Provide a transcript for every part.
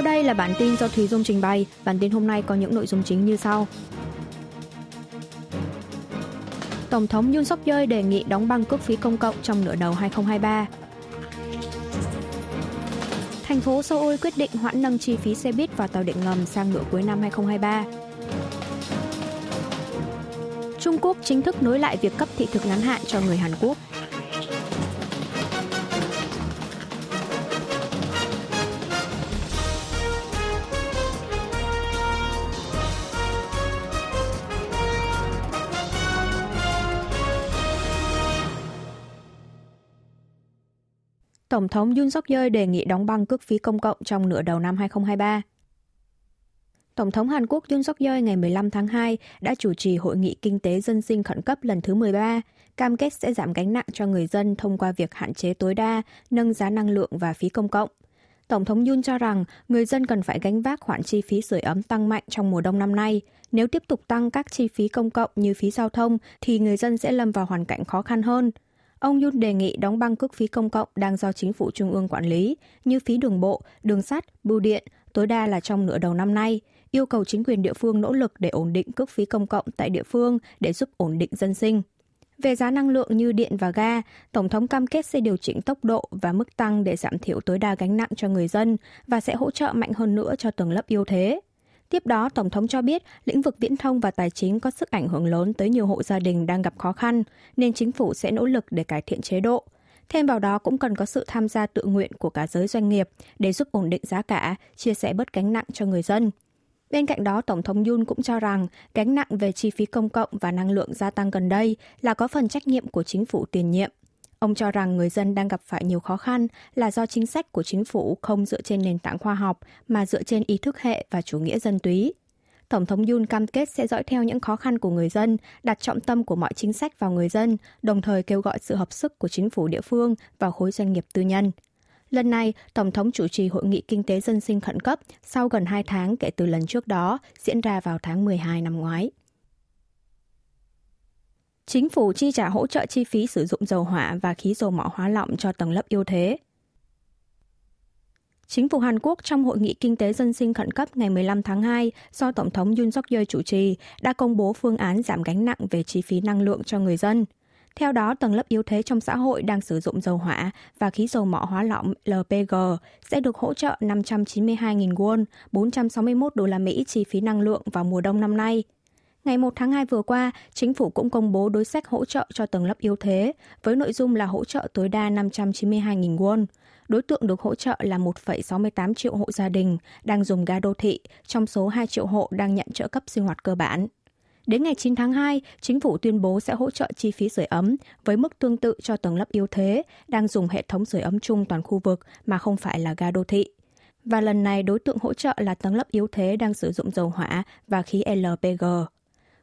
Sau đây là bản tin do Thúy Dung trình bày. Bản tin hôm nay có những nội dung chính như sau. Tổng thống Yoon suk yeol đề nghị đóng băng cước phí công cộng trong nửa đầu 2023. Thành phố Seoul quyết định hoãn nâng chi phí xe buýt và tàu điện ngầm sang nửa cuối năm 2023. Trung Quốc chính thức nối lại việc cấp thị thực ngắn hạn cho người Hàn Quốc. Tổng thống Yoon suk yeol đề nghị đóng băng cước phí công cộng trong nửa đầu năm 2023. Tổng thống Hàn Quốc Yoon suk yeol ngày 15 tháng 2 đã chủ trì hội nghị kinh tế dân sinh khẩn cấp lần thứ 13, cam kết sẽ giảm gánh nặng cho người dân thông qua việc hạn chế tối đa, nâng giá năng lượng và phí công cộng. Tổng thống Yoon cho rằng người dân cần phải gánh vác khoản chi phí sưởi ấm tăng mạnh trong mùa đông năm nay. Nếu tiếp tục tăng các chi phí công cộng như phí giao thông thì người dân sẽ lâm vào hoàn cảnh khó khăn hơn. Ông Yun đề nghị đóng băng cước phí công cộng đang do chính phủ trung ương quản lý, như phí đường bộ, đường sắt, bưu điện, tối đa là trong nửa đầu năm nay, yêu cầu chính quyền địa phương nỗ lực để ổn định cước phí công cộng tại địa phương để giúp ổn định dân sinh. Về giá năng lượng như điện và ga, Tổng thống cam kết sẽ điều chỉnh tốc độ và mức tăng để giảm thiểu tối đa gánh nặng cho người dân và sẽ hỗ trợ mạnh hơn nữa cho tầng lớp yếu thế. Tiếp đó, Tổng thống cho biết lĩnh vực viễn thông và tài chính có sức ảnh hưởng lớn tới nhiều hộ gia đình đang gặp khó khăn, nên chính phủ sẽ nỗ lực để cải thiện chế độ. Thêm vào đó cũng cần có sự tham gia tự nguyện của cả giới doanh nghiệp để giúp ổn định giá cả, chia sẻ bớt gánh nặng cho người dân. Bên cạnh đó, Tổng thống yun cũng cho rằng gánh nặng về chi phí công cộng và năng lượng gia tăng gần đây là có phần trách nhiệm của chính phủ tiền nhiệm. Ông cho rằng người dân đang gặp phải nhiều khó khăn là do chính sách của chính phủ không dựa trên nền tảng khoa học mà dựa trên ý thức hệ và chủ nghĩa dân túy. Tổng thống Yoon cam kết sẽ dõi theo những khó khăn của người dân, đặt trọng tâm của mọi chính sách vào người dân, đồng thời kêu gọi sự hợp sức của chính phủ địa phương và khối doanh nghiệp tư nhân. Lần này, Tổng thống chủ trì hội nghị kinh tế dân sinh khẩn cấp sau gần 2 tháng kể từ lần trước đó, diễn ra vào tháng 12 năm ngoái. Chính phủ chi trả hỗ trợ chi phí sử dụng dầu hỏa và khí dầu mỏ hóa lỏng cho tầng lớp yếu thế. Chính phủ Hàn Quốc trong hội nghị kinh tế dân sinh khẩn cấp ngày 15 tháng 2 do Tổng thống Yoon suk yeol chủ trì đã công bố phương án giảm gánh nặng về chi phí năng lượng cho người dân. Theo đó, tầng lớp yếu thế trong xã hội đang sử dụng dầu hỏa và khí dầu mỏ hóa lỏng LPG sẽ được hỗ trợ 592.000 won, 461 đô la Mỹ chi phí năng lượng vào mùa đông năm nay. Ngày 1 tháng 2 vừa qua, chính phủ cũng công bố đối sách hỗ trợ cho tầng lớp yếu thế, với nội dung là hỗ trợ tối đa 592.000 won. Đối tượng được hỗ trợ là 1,68 triệu hộ gia đình đang dùng ga đô thị, trong số 2 triệu hộ đang nhận trợ cấp sinh hoạt cơ bản. Đến ngày 9 tháng 2, chính phủ tuyên bố sẽ hỗ trợ chi phí sưởi ấm với mức tương tự cho tầng lớp yếu thế đang dùng hệ thống sưởi ấm chung toàn khu vực mà không phải là ga đô thị. Và lần này đối tượng hỗ trợ là tầng lớp yếu thế đang sử dụng dầu hỏa và khí LPG.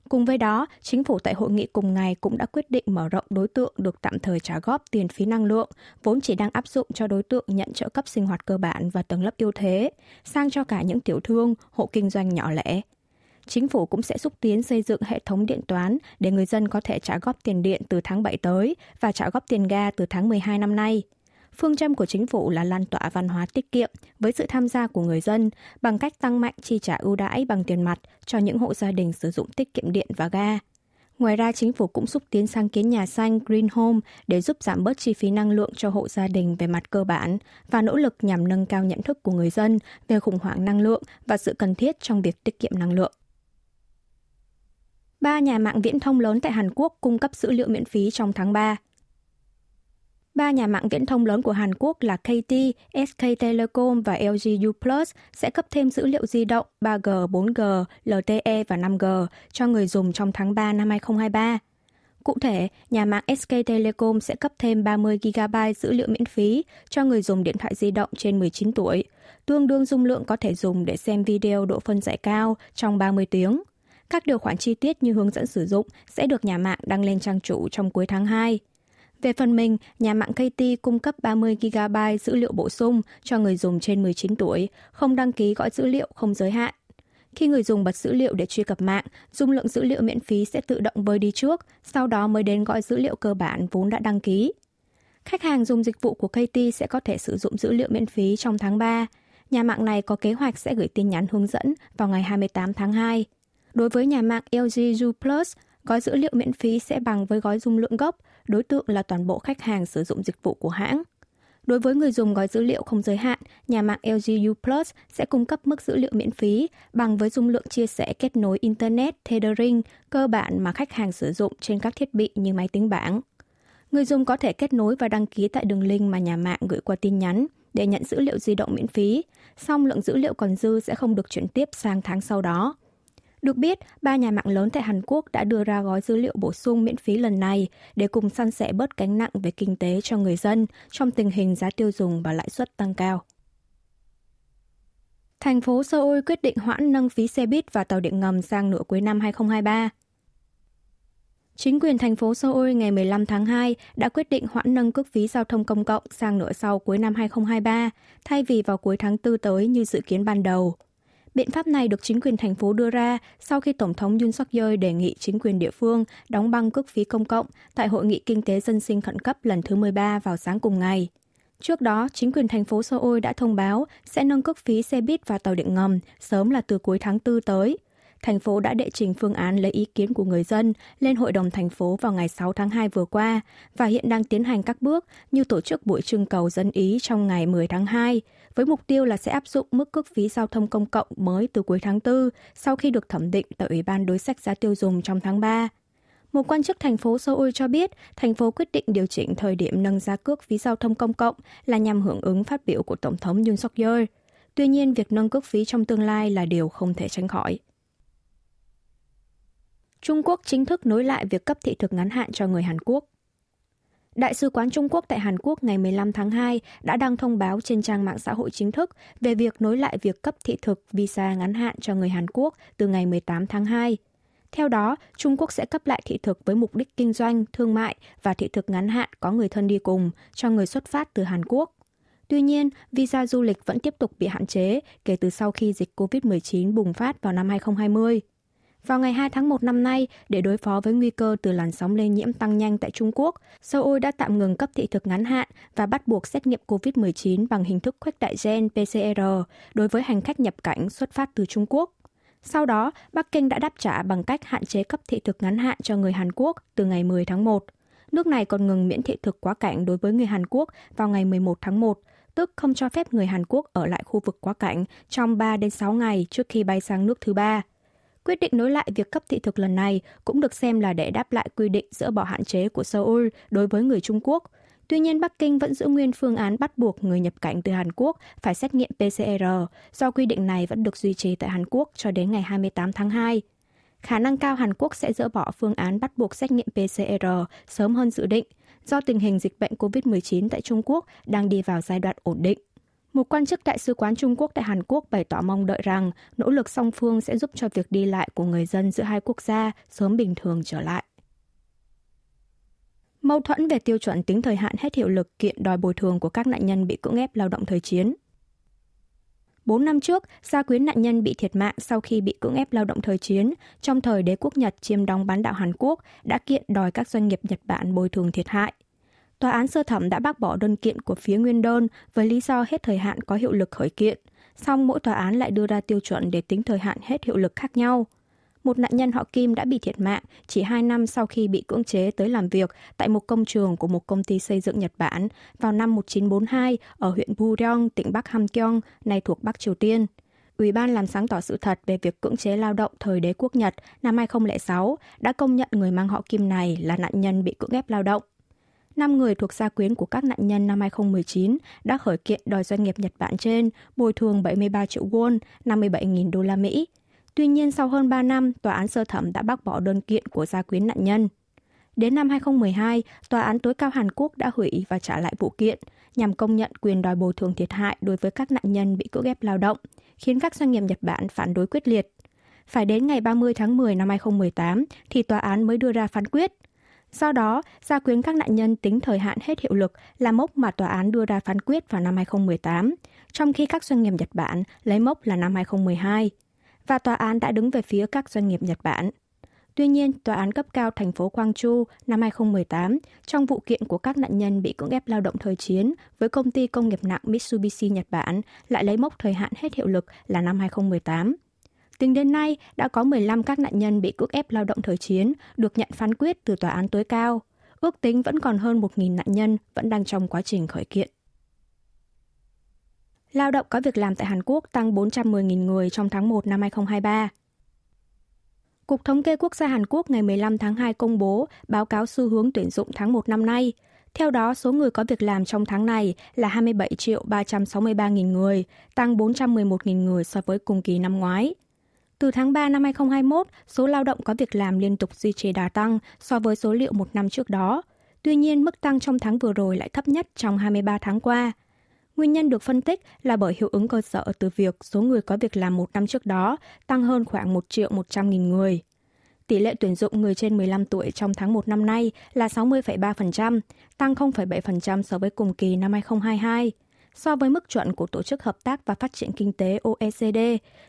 Cùng với đó, chính phủ tại hội nghị cùng ngày cũng đã quyết định mở rộng đối tượng được tạm thời trả góp tiền phí năng lượng, vốn chỉ đang áp dụng cho đối tượng nhận trợ cấp sinh hoạt cơ bản và tầng lớp yếu thế, sang cho cả những tiểu thương, hộ kinh doanh nhỏ lẻ. Chính phủ cũng sẽ xúc tiến xây dựng hệ thống điện toán để người dân có thể trả góp tiền điện từ tháng 7 tới và trả góp tiền ga từ tháng 12 năm nay. Phương châm của chính phủ là lan tỏa văn hóa tiết kiệm với sự tham gia của người dân bằng cách tăng mạnh chi trả ưu đãi bằng tiền mặt cho những hộ gia đình sử dụng tiết kiệm điện và ga. Ngoài ra, chính phủ cũng xúc tiến sáng kiến nhà xanh Green Home để giúp giảm bớt chi phí năng lượng cho hộ gia đình về mặt cơ bản và nỗ lực nhằm nâng cao nhận thức của người dân về khủng hoảng năng lượng và sự cần thiết trong việc tiết kiệm năng lượng. Ba nhà mạng viễn thông lớn tại Hàn Quốc cung cấp dữ liệu miễn phí trong tháng 3. Ba nhà mạng viễn thông lớn của Hàn Quốc là KT, SK Telecom và LG U sẽ cấp thêm dữ liệu di động 3G, 4G, LTE và 5G cho người dùng trong tháng 3 năm 2023. Cụ thể, nhà mạng SK Telecom sẽ cấp thêm 30 GB dữ liệu miễn phí cho người dùng điện thoại di động trên 19 tuổi, tương đương dung lượng có thể dùng để xem video độ phân giải cao trong 30 tiếng. Các điều khoản chi tiết như hướng dẫn sử dụng sẽ được nhà mạng đăng lên trang chủ trong cuối tháng 2. Về phần mình, nhà mạng KT cung cấp 30 GB dữ liệu bổ sung cho người dùng trên 19 tuổi, không đăng ký gọi dữ liệu không giới hạn. Khi người dùng bật dữ liệu để truy cập mạng, dung lượng dữ liệu miễn phí sẽ tự động bơi đi trước, sau đó mới đến gọi dữ liệu cơ bản vốn đã đăng ký. Khách hàng dùng dịch vụ của KT sẽ có thể sử dụng dữ liệu miễn phí trong tháng 3. nhà mạng này có kế hoạch sẽ gửi tin nhắn hướng dẫn vào ngày 28 tháng 2. Đối với nhà mạng LG U Plus, gói dữ liệu miễn phí sẽ bằng với gói dung lượng gốc, đối tượng là toàn bộ khách hàng sử dụng dịch vụ của hãng. Đối với người dùng gói dữ liệu không giới hạn, nhà mạng LG U Plus sẽ cung cấp mức dữ liệu miễn phí bằng với dung lượng chia sẻ kết nối Internet Tethering cơ bản mà khách hàng sử dụng trên các thiết bị như máy tính bảng. Người dùng có thể kết nối và đăng ký tại đường link mà nhà mạng gửi qua tin nhắn để nhận dữ liệu di động miễn phí, song lượng dữ liệu còn dư sẽ không được chuyển tiếp sang tháng sau đó. Được biết, ba nhà mạng lớn tại Hàn Quốc đã đưa ra gói dữ liệu bổ sung miễn phí lần này để cùng san sẻ bớt gánh nặng về kinh tế cho người dân trong tình hình giá tiêu dùng và lãi suất tăng cao. Thành phố Seoul quyết định hoãn nâng phí xe buýt và tàu điện ngầm sang nửa cuối năm 2023. Chính quyền thành phố Seoul ngày 15 tháng 2 đã quyết định hoãn nâng cước phí giao thông công cộng sang nửa sau cuối năm 2023, thay vì vào cuối tháng 4 tới như dự kiến ban đầu. Biện pháp này được chính quyền thành phố đưa ra sau khi Tổng thống Yoon suk yeol đề nghị chính quyền địa phương đóng băng cước phí công cộng tại Hội nghị Kinh tế Dân sinh khẩn cấp lần thứ 13 vào sáng cùng ngày. Trước đó, chính quyền thành phố Seoul đã thông báo sẽ nâng cước phí xe buýt và tàu điện ngầm sớm là từ cuối tháng 4 tới. Thành phố đã đệ trình phương án lấy ý kiến của người dân lên Hội đồng thành phố vào ngày 6 tháng 2 vừa qua và hiện đang tiến hành các bước như tổ chức buổi trưng cầu dân ý trong ngày 10 tháng 2, với mục tiêu là sẽ áp dụng mức cước phí giao thông công cộng mới từ cuối tháng 4 sau khi được thẩm định tại Ủy ban đối sách giá tiêu dùng trong tháng 3. Một quan chức thành phố Seoul cho biết, thành phố quyết định điều chỉnh thời điểm nâng giá cước phí giao thông công cộng là nhằm hưởng ứng phát biểu của Tổng thống Yoon suk yeol Tuy nhiên, việc nâng cước phí trong tương lai là điều không thể tránh khỏi. Trung Quốc chính thức nối lại việc cấp thị thực ngắn hạn cho người Hàn Quốc. Đại sứ quán Trung Quốc tại Hàn Quốc ngày 15 tháng 2 đã đăng thông báo trên trang mạng xã hội chính thức về việc nối lại việc cấp thị thực visa ngắn hạn cho người Hàn Quốc từ ngày 18 tháng 2. Theo đó, Trung Quốc sẽ cấp lại thị thực với mục đích kinh doanh, thương mại và thị thực ngắn hạn có người thân đi cùng cho người xuất phát từ Hàn Quốc. Tuy nhiên, visa du lịch vẫn tiếp tục bị hạn chế kể từ sau khi dịch COVID-19 bùng phát vào năm 2020. Vào ngày 2 tháng 1 năm nay, để đối phó với nguy cơ từ làn sóng lây nhiễm tăng nhanh tại Trung Quốc, Seoul đã tạm ngừng cấp thị thực ngắn hạn và bắt buộc xét nghiệm COVID-19 bằng hình thức khuếch đại gen PCR đối với hành khách nhập cảnh xuất phát từ Trung Quốc. Sau đó, Bắc Kinh đã đáp trả bằng cách hạn chế cấp thị thực ngắn hạn cho người Hàn Quốc từ ngày 10 tháng 1. Nước này còn ngừng miễn thị thực quá cảnh đối với người Hàn Quốc vào ngày 11 tháng 1, tức không cho phép người Hàn Quốc ở lại khu vực quá cảnh trong 3 đến 6 ngày trước khi bay sang nước thứ ba. Quyết định nối lại việc cấp thị thực lần này cũng được xem là để đáp lại quy định dỡ bỏ hạn chế của Seoul đối với người Trung Quốc. Tuy nhiên, Bắc Kinh vẫn giữ nguyên phương án bắt buộc người nhập cảnh từ Hàn Quốc phải xét nghiệm PCR, do quy định này vẫn được duy trì tại Hàn Quốc cho đến ngày 28 tháng 2. Khả năng cao Hàn Quốc sẽ dỡ bỏ phương án bắt buộc xét nghiệm PCR sớm hơn dự định, do tình hình dịch bệnh COVID-19 tại Trung Quốc đang đi vào giai đoạn ổn định. Một quan chức đại sứ quán Trung Quốc tại Hàn Quốc bày tỏ mong đợi rằng nỗ lực song phương sẽ giúp cho việc đi lại của người dân giữa hai quốc gia sớm bình thường trở lại. Mâu thuẫn về tiêu chuẩn tính thời hạn hết hiệu lực kiện đòi bồi thường của các nạn nhân bị cưỡng ép lao động thời chiến. Bốn năm trước, gia quyến nạn nhân bị thiệt mạng sau khi bị cưỡng ép lao động thời chiến trong thời đế quốc Nhật chiếm đóng bán đảo Hàn Quốc đã kiện đòi các doanh nghiệp Nhật Bản bồi thường thiệt hại – Tòa án sơ thẩm đã bác bỏ đơn kiện của phía nguyên đơn với lý do hết thời hạn có hiệu lực khởi kiện, song mỗi tòa án lại đưa ra tiêu chuẩn để tính thời hạn hết hiệu lực khác nhau. Một nạn nhân họ Kim đã bị thiệt mạng chỉ 2 năm sau khi bị cưỡng chế tới làm việc tại một công trường của một công ty xây dựng Nhật Bản vào năm 1942 ở huyện Buryong, tỉnh Bắc Hamgyong, nay thuộc Bắc Triều Tiên. Ủy ban làm sáng tỏ sự thật về việc cưỡng chế lao động thời đế quốc Nhật năm 2006 đã công nhận người mang họ Kim này là nạn nhân bị cưỡng ép lao động. 5 người thuộc gia quyến của các nạn nhân năm 2019 đã khởi kiện đòi doanh nghiệp Nhật Bản trên bồi thường 73 triệu won, 57.000 đô la Mỹ. Tuy nhiên, sau hơn 3 năm, tòa án sơ thẩm đã bác bỏ đơn kiện của gia quyến nạn nhân. Đến năm 2012, Tòa án tối cao Hàn Quốc đã hủy và trả lại vụ kiện nhằm công nhận quyền đòi bồi thường thiệt hại đối với các nạn nhân bị cưỡng ép lao động, khiến các doanh nghiệp Nhật Bản phản đối quyết liệt. Phải đến ngày 30 tháng 10 năm 2018 thì tòa án mới đưa ra phán quyết – Do đó, gia quyến các nạn nhân tính thời hạn hết hiệu lực là mốc mà tòa án đưa ra phán quyết vào năm 2018, trong khi các doanh nghiệp Nhật Bản lấy mốc là năm 2012. Và tòa án đã đứng về phía các doanh nghiệp Nhật Bản. Tuy nhiên, Tòa án cấp cao thành phố Quang Chu năm 2018 trong vụ kiện của các nạn nhân bị cưỡng ép lao động thời chiến với công ty công nghiệp nặng Mitsubishi Nhật Bản lại lấy mốc thời hạn hết hiệu lực là năm 2018. Tính đến nay, đã có 15 các nạn nhân bị cưỡng ép lao động thời chiến được nhận phán quyết từ tòa án tối cao. Ước tính vẫn còn hơn 1.000 nạn nhân vẫn đang trong quá trình khởi kiện. Lao động có việc làm tại Hàn Quốc tăng 410.000 người trong tháng 1 năm 2023. Cục Thống kê Quốc gia Hàn Quốc ngày 15 tháng 2 công bố báo cáo xu hướng tuyển dụng tháng 1 năm nay. Theo đó, số người có việc làm trong tháng này là 27 triệu 363 nghìn người, tăng 411 nghìn người so với cùng kỳ năm ngoái. Từ tháng 3 năm 2021, số lao động có việc làm liên tục duy trì đà tăng so với số liệu một năm trước đó. Tuy nhiên, mức tăng trong tháng vừa rồi lại thấp nhất trong 23 tháng qua. Nguyên nhân được phân tích là bởi hiệu ứng cơ sở từ việc số người có việc làm một năm trước đó tăng hơn khoảng 1 triệu 100 nghìn người. Tỷ lệ tuyển dụng người trên 15 tuổi trong tháng 1 năm nay là 60,3%, tăng 0,7% so với cùng kỳ năm 2022. So với mức chuẩn của Tổ chức Hợp tác và Phát triển Kinh tế OECD,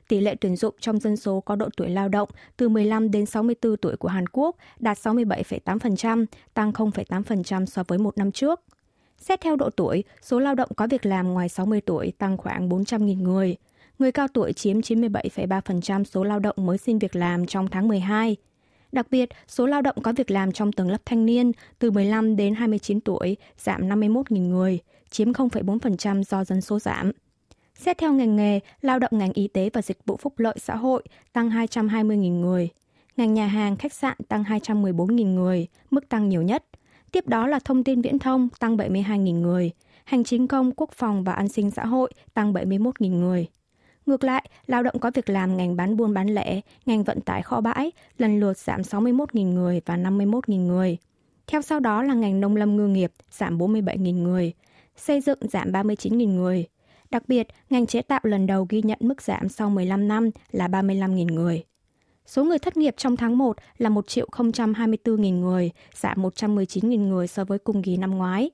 tỷ lệ tuyển dụng trong dân số có độ tuổi lao động từ 15 đến 64 tuổi của Hàn Quốc đạt 67,8%, tăng 0,8% so với một năm trước. Xét theo độ tuổi, số lao động có việc làm ngoài 60 tuổi tăng khoảng 400.000 người. Người cao tuổi chiếm 97,3% số lao động mới xin việc làm trong tháng 12. Đặc biệt, số lao động có việc làm trong tầng lớp thanh niên từ 15 đến 29 tuổi giảm 51.000 người, chiếm 0,4% do dân số giảm. Xét theo ngành nghề, lao động ngành y tế và dịch vụ phúc lợi xã hội tăng 220.000 người. Ngành nhà hàng, khách sạn tăng 214.000 người, mức tăng nhiều nhất. Tiếp đó là thông tin viễn thông tăng 72.000 người, hành chính công, quốc phòng và an sinh xã hội tăng 71.000 người. Ngược lại, lao động có việc làm ngành bán buôn bán lẻ, ngành vận tải kho bãi lần lượt giảm 61.000 người và 51.000 người. Theo sau đó là ngành nông lâm ngư nghiệp giảm 47.000 người, xây dựng giảm 39.000 người. Đặc biệt, ngành chế tạo lần đầu ghi nhận mức giảm sau 15 năm là 35.000 người. Số người thất nghiệp trong tháng 1 là 1 triệu 024.000 người, giảm 119.000 người so với cùng kỳ năm ngoái.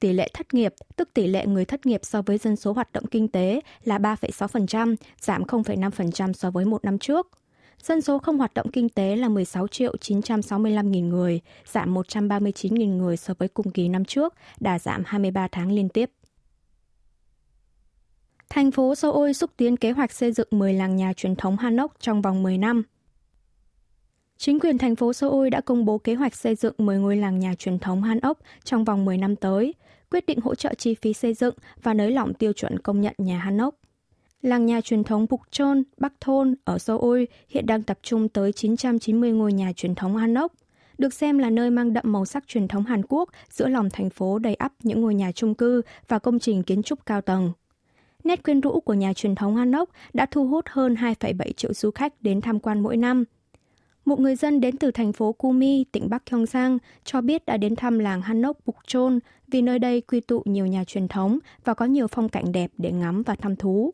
Tỷ lệ thất nghiệp, tức tỷ lệ người thất nghiệp so với dân số hoạt động kinh tế là 3,6%, giảm 0,5% so với một năm trước. Dân số không hoạt động kinh tế là 16 triệu 965 nghìn người, giảm 139 nghìn người so với cùng kỳ năm trước, đã giảm 23 tháng liên tiếp. Thành phố Seoul xúc tiến kế hoạch xây dựng 10 làng nhà truyền thống Hanok trong vòng 10 năm. Chính quyền thành phố Seoul đã công bố kế hoạch xây dựng 10 ngôi làng nhà truyền thống Han ốc trong vòng 10 năm tới, quyết định hỗ trợ chi phí xây dựng và nới lỏng tiêu chuẩn công nhận nhà Han ốc. Làng nhà truyền thống Bukchon, Bắc Thôn ở Seoul hiện đang tập trung tới 990 ngôi nhà truyền thống Hanok, được xem là nơi mang đậm màu sắc truyền thống Hàn Quốc giữa lòng thành phố đầy ắp những ngôi nhà chung cư và công trình kiến trúc cao tầng. Nét quyến rũ của nhà truyền thống Hanok đã thu hút hơn 2,7 triệu du khách đến tham quan mỗi năm – một người dân đến từ thành phố Kumi, tỉnh Bắc Gyeongsang, cho biết đã đến thăm làng Hanok Bukchon vì nơi đây quy tụ nhiều nhà truyền thống và có nhiều phong cảnh đẹp để ngắm và thăm thú.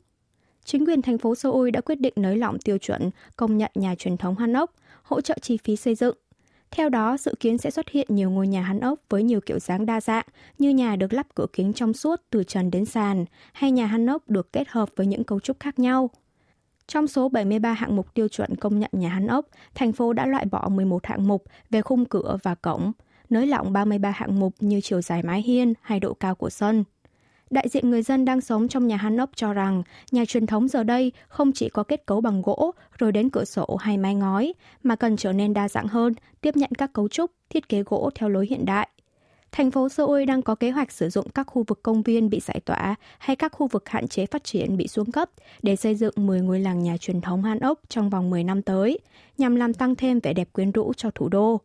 Chính quyền thành phố Seoul đã quyết định nới lỏng tiêu chuẩn công nhận nhà truyền thống Hanok, hỗ trợ chi phí xây dựng. Theo đó, dự kiến sẽ xuất hiện nhiều ngôi nhà Hanok với nhiều kiểu dáng đa dạng, như nhà được lắp cửa kính trong suốt từ trần đến sàn, hay nhà Hanok được kết hợp với những cấu trúc khác nhau – trong số 73 hạng mục tiêu chuẩn công nhận nhà Hàn ốc, thành phố đã loại bỏ 11 hạng mục về khung cửa và cổng, nới lỏng 33 hạng mục như chiều dài mái hiên hay độ cao của sân. Đại diện người dân đang sống trong nhà Hanok cho rằng nhà truyền thống giờ đây không chỉ có kết cấu bằng gỗ rồi đến cửa sổ hay mái ngói, mà cần trở nên đa dạng hơn, tiếp nhận các cấu trúc, thiết kế gỗ theo lối hiện đại – Thành phố Seoul đang có kế hoạch sử dụng các khu vực công viên bị giải tỏa hay các khu vực hạn chế phát triển bị xuống cấp để xây dựng 10 ngôi làng nhà truyền thống Hanok trong vòng 10 năm tới, nhằm làm tăng thêm vẻ đẹp quyến rũ cho thủ đô.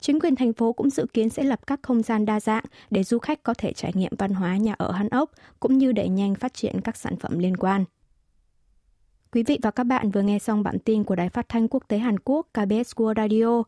Chính quyền thành phố cũng dự kiến sẽ lập các không gian đa dạng để du khách có thể trải nghiệm văn hóa nhà ở Han ốc, cũng như đẩy nhanh phát triển các sản phẩm liên quan. Quý vị và các bạn vừa nghe xong bản tin của Đài Phát thanh Quốc tế Hàn Quốc KBS World Radio.